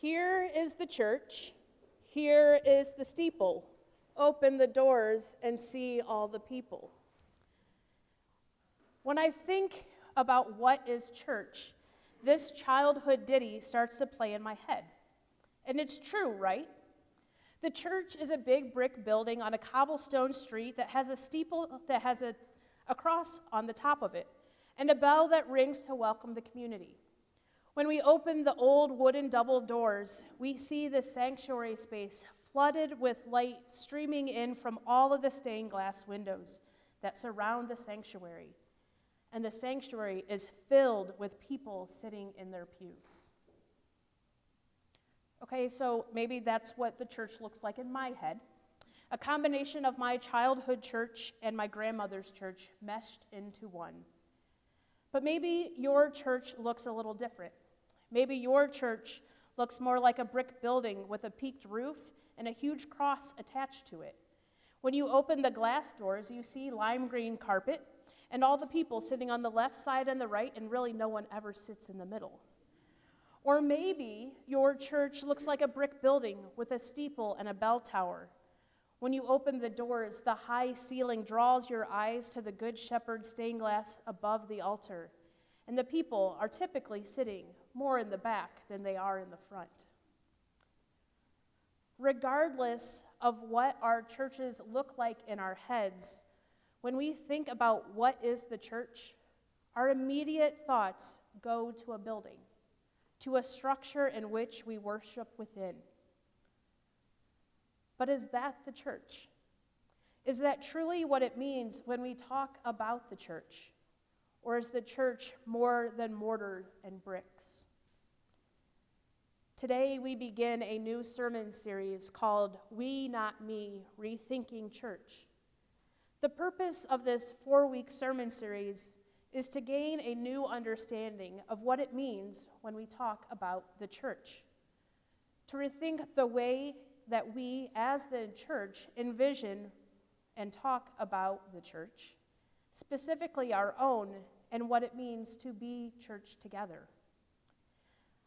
Here is the church. Here is the steeple. Open the doors and see all the people. When I think about what is church, this childhood ditty starts to play in my head. And it's true, right? The church is a big brick building on a cobblestone street that has a steeple that has a, a cross on the top of it and a bell that rings to welcome the community. When we open the old wooden double doors, we see the sanctuary space flooded with light streaming in from all of the stained glass windows that surround the sanctuary. And the sanctuary is filled with people sitting in their pews. Okay, so maybe that's what the church looks like in my head. A combination of my childhood church and my grandmother's church meshed into one. But maybe your church looks a little different. Maybe your church looks more like a brick building with a peaked roof and a huge cross attached to it. When you open the glass doors, you see lime green carpet and all the people sitting on the left side and the right, and really no one ever sits in the middle. Or maybe your church looks like a brick building with a steeple and a bell tower. When you open the doors, the high ceiling draws your eyes to the Good Shepherd stained glass above the altar, and the people are typically sitting more in the back than they are in the front. Regardless of what our churches look like in our heads, when we think about what is the church, our immediate thoughts go to a building, to a structure in which we worship within. But is that the church? Is that truly what it means when we talk about the church? Or is the church more than mortar and bricks? Today, we begin a new sermon series called We Not Me Rethinking Church. The purpose of this four week sermon series is to gain a new understanding of what it means when we talk about the church, to rethink the way that we, as the church, envision and talk about the church, specifically our own, and what it means to be church together.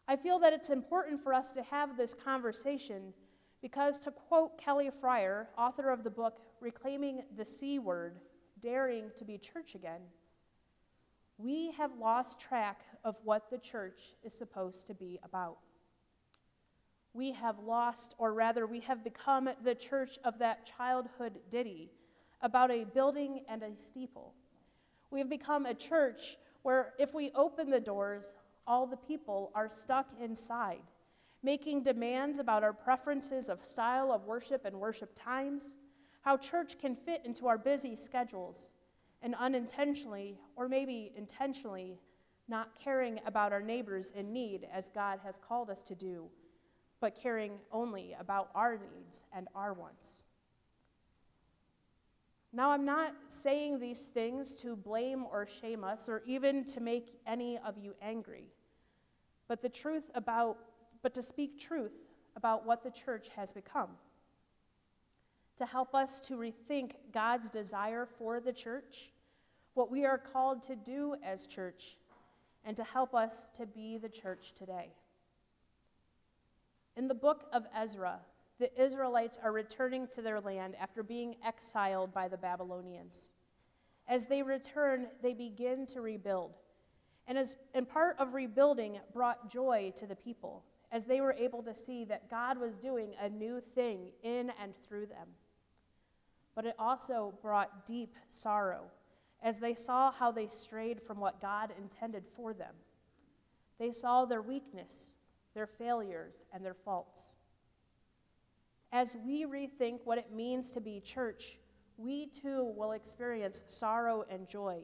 I feel that it's important for us to have this conversation because, to quote Kelly Fryer, author of the book Reclaiming the C Word, Daring to be Church Again, we have lost track of what the church is supposed to be about. We have lost, or rather, we have become the church of that childhood ditty about a building and a steeple. We have become a church where if we open the doors, all the people are stuck inside, making demands about our preferences of style of worship and worship times, how church can fit into our busy schedules, and unintentionally, or maybe intentionally, not caring about our neighbors in need as God has called us to do, but caring only about our needs and our wants. Now, I'm not saying these things to blame or shame us or even to make any of you angry, but the truth about, but to speak truth about what the church has become. To help us to rethink God's desire for the church, what we are called to do as church, and to help us to be the church today. In the book of Ezra, the Israelites are returning to their land after being exiled by the Babylonians. As they return, they begin to rebuild. And, as, and part of rebuilding brought joy to the people as they were able to see that God was doing a new thing in and through them. But it also brought deep sorrow as they saw how they strayed from what God intended for them. They saw their weakness, their failures, and their faults. As we rethink what it means to be church, we too will experience sorrow and joy,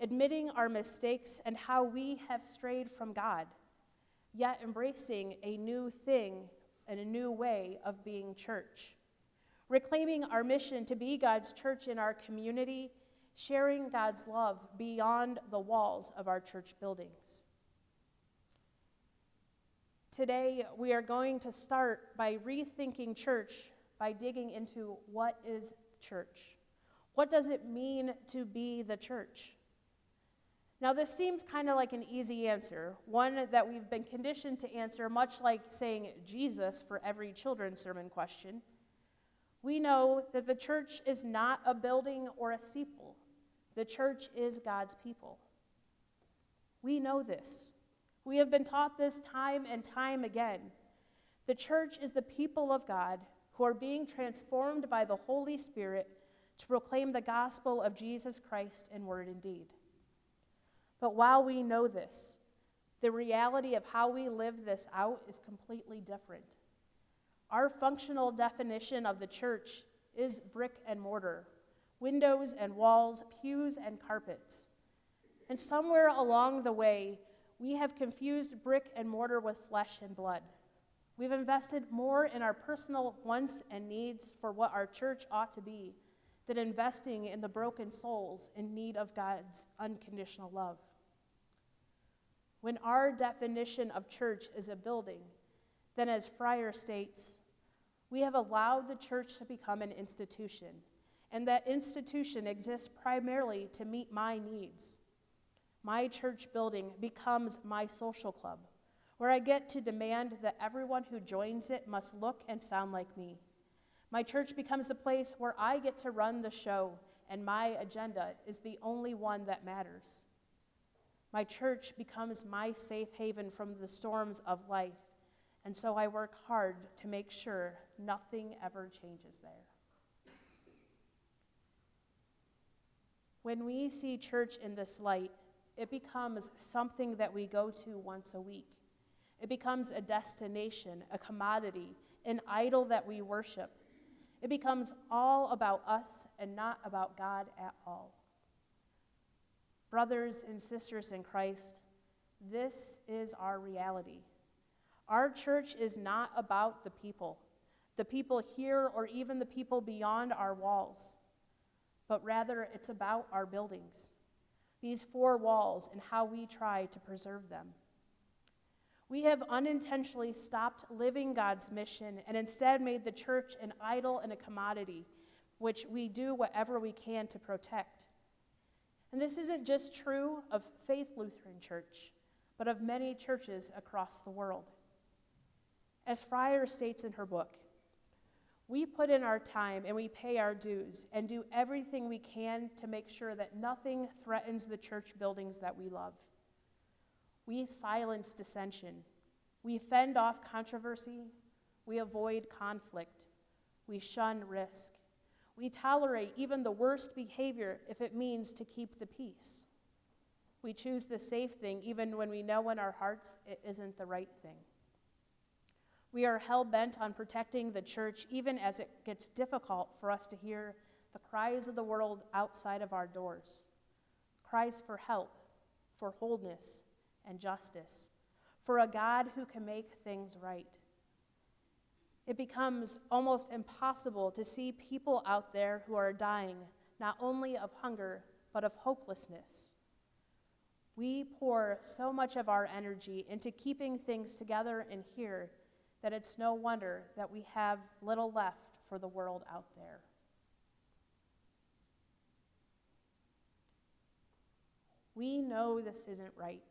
admitting our mistakes and how we have strayed from God, yet embracing a new thing and a new way of being church. Reclaiming our mission to be God's church in our community, sharing God's love beyond the walls of our church buildings. Today, we are going to start by rethinking church by digging into what is church? What does it mean to be the church? Now, this seems kind of like an easy answer, one that we've been conditioned to answer, much like saying Jesus for every children's sermon question. We know that the church is not a building or a steeple, the church is God's people. We know this. We have been taught this time and time again. The church is the people of God who are being transformed by the Holy Spirit to proclaim the gospel of Jesus Christ in word and deed. But while we know this, the reality of how we live this out is completely different. Our functional definition of the church is brick and mortar, windows and walls, pews and carpets. And somewhere along the way, we have confused brick and mortar with flesh and blood. We've invested more in our personal wants and needs for what our church ought to be than investing in the broken souls in need of God's unconditional love. When our definition of church is a building, then as Fryer states, we have allowed the church to become an institution, and that institution exists primarily to meet my needs. My church building becomes my social club, where I get to demand that everyone who joins it must look and sound like me. My church becomes the place where I get to run the show, and my agenda is the only one that matters. My church becomes my safe haven from the storms of life, and so I work hard to make sure nothing ever changes there. When we see church in this light, it becomes something that we go to once a week. It becomes a destination, a commodity, an idol that we worship. It becomes all about us and not about God at all. Brothers and sisters in Christ, this is our reality. Our church is not about the people, the people here or even the people beyond our walls, but rather it's about our buildings, these four walls, and how we try to preserve them. We have unintentionally stopped living God's mission and instead made the church an idol and a commodity, which we do whatever we can to protect. And this isn't just true of Faith Lutheran Church, but of many churches across the world. As Fryer states in her book, we put in our time and we pay our dues and do everything we can to make sure that nothing threatens the church buildings that we love. We silence dissension. We fend off controversy. We avoid conflict. We shun risk. We tolerate even the worst behavior if it means to keep the peace. We choose the safe thing even when we know in our hearts it isn't the right thing. We are hell bent on protecting the church even as it gets difficult for us to hear the cries of the world outside of our doors cries for help, for wholeness and justice, for a God who can make things right. It becomes almost impossible to see people out there who are dying not only of hunger, but of hopelessness. We pour so much of our energy into keeping things together in here that it's no wonder that we have little left for the world out there. We know this isn't right.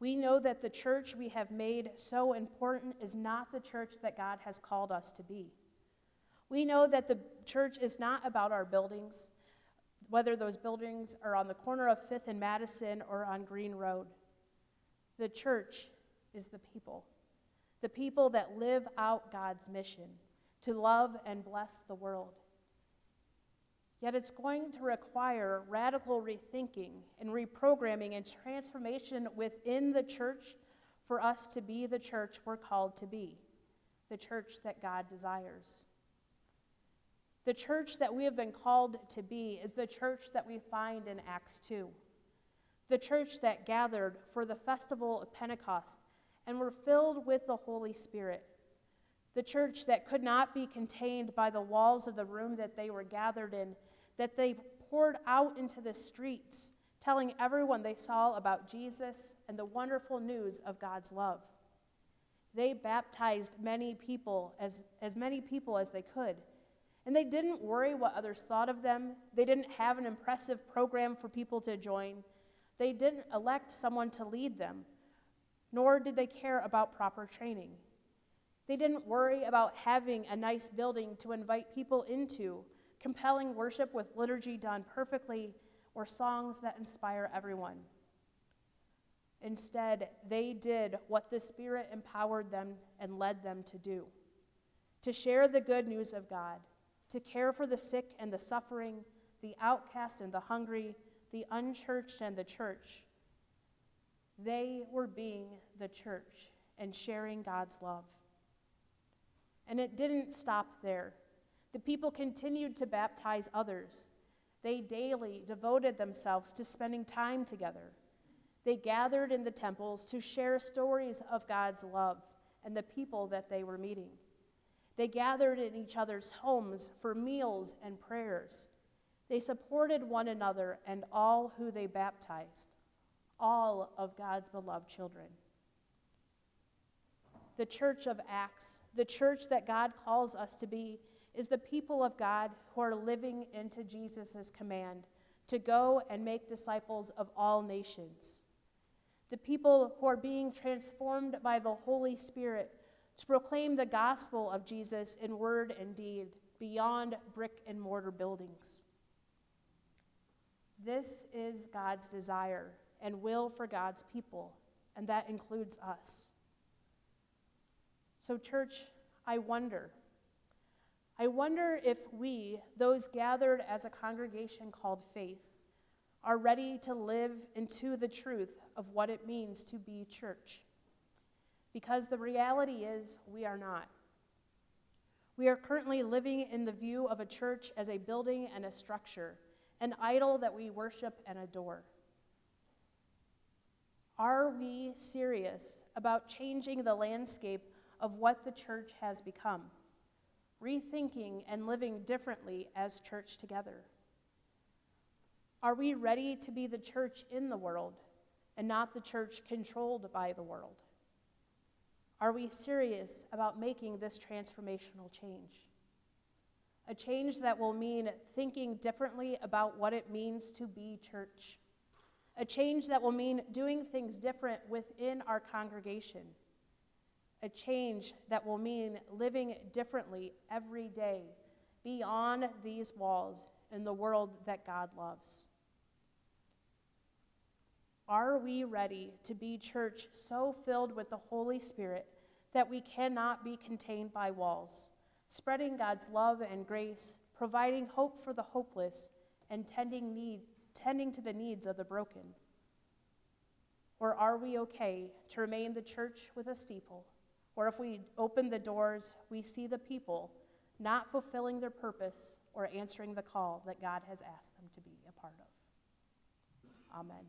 We know that the church we have made so important is not the church that God has called us to be. We know that the church is not about our buildings, whether those buildings are on the corner of Fifth and Madison or on Green Road. The church is the people, the people that live out God's mission to love and bless the world. Yet it's going to require radical rethinking and reprogramming and transformation within the church for us to be the church we're called to be, the church that God desires. The church that we have been called to be is the church that we find in Acts 2. The church that gathered for the festival of Pentecost and were filled with the Holy Spirit. The church that could not be contained by the walls of the room that they were gathered in that they poured out into the streets, telling everyone they saw about Jesus and the wonderful news of God's love. They baptized many people, as, as many people as they could. And they didn't worry what others thought of them. They didn't have an impressive program for people to join. They didn't elect someone to lead them, nor did they care about proper training. They didn't worry about having a nice building to invite people into, compelling worship with liturgy done perfectly, or songs that inspire everyone. Instead, they did what the Spirit empowered them and led them to do to share the good news of God, to care for the sick and the suffering, the outcast and the hungry, the unchurched and the church. They were being the church and sharing God's love. And it didn't stop there. The people continued to baptize others. They daily devoted themselves to spending time together. They gathered in the temples to share stories of God's love and the people that they were meeting. They gathered in each other's homes for meals and prayers. They supported one another and all who they baptized, all of God's beloved children. The church of Acts, the church that God calls us to be, is the people of God who are living into Jesus' command to go and make disciples of all nations. The people who are being transformed by the Holy Spirit to proclaim the gospel of Jesus in word and deed beyond brick and mortar buildings. This is God's desire and will for God's people, and that includes us. So, church, I wonder. I wonder if we, those gathered as a congregation called faith, are ready to live into the truth of what it means to be church because the reality is we are not. We are currently living in the view of a church as a building and a structure, an idol that we worship and adore. Are we serious about changing the landscape of what the church has become, rethinking and living differently as church together? Are we ready to be the church in the world and not the church controlled by the world? Are we serious about making this transformational change? A change that will mean thinking differently about what it means to be church. A change that will mean doing things different within our congregation. A change that will mean living differently every day beyond these walls in the world that God loves. Are we ready to be church so filled with the Holy Spirit that we cannot be contained by walls, spreading God's love and grace, providing hope for the hopeless, and tending, need, tending to the needs of the broken? Or are we okay to remain the church with a steeple? Or if we open the doors, we see the people not fulfilling their purpose or answering the call that God has asked them to be a part of. Amen.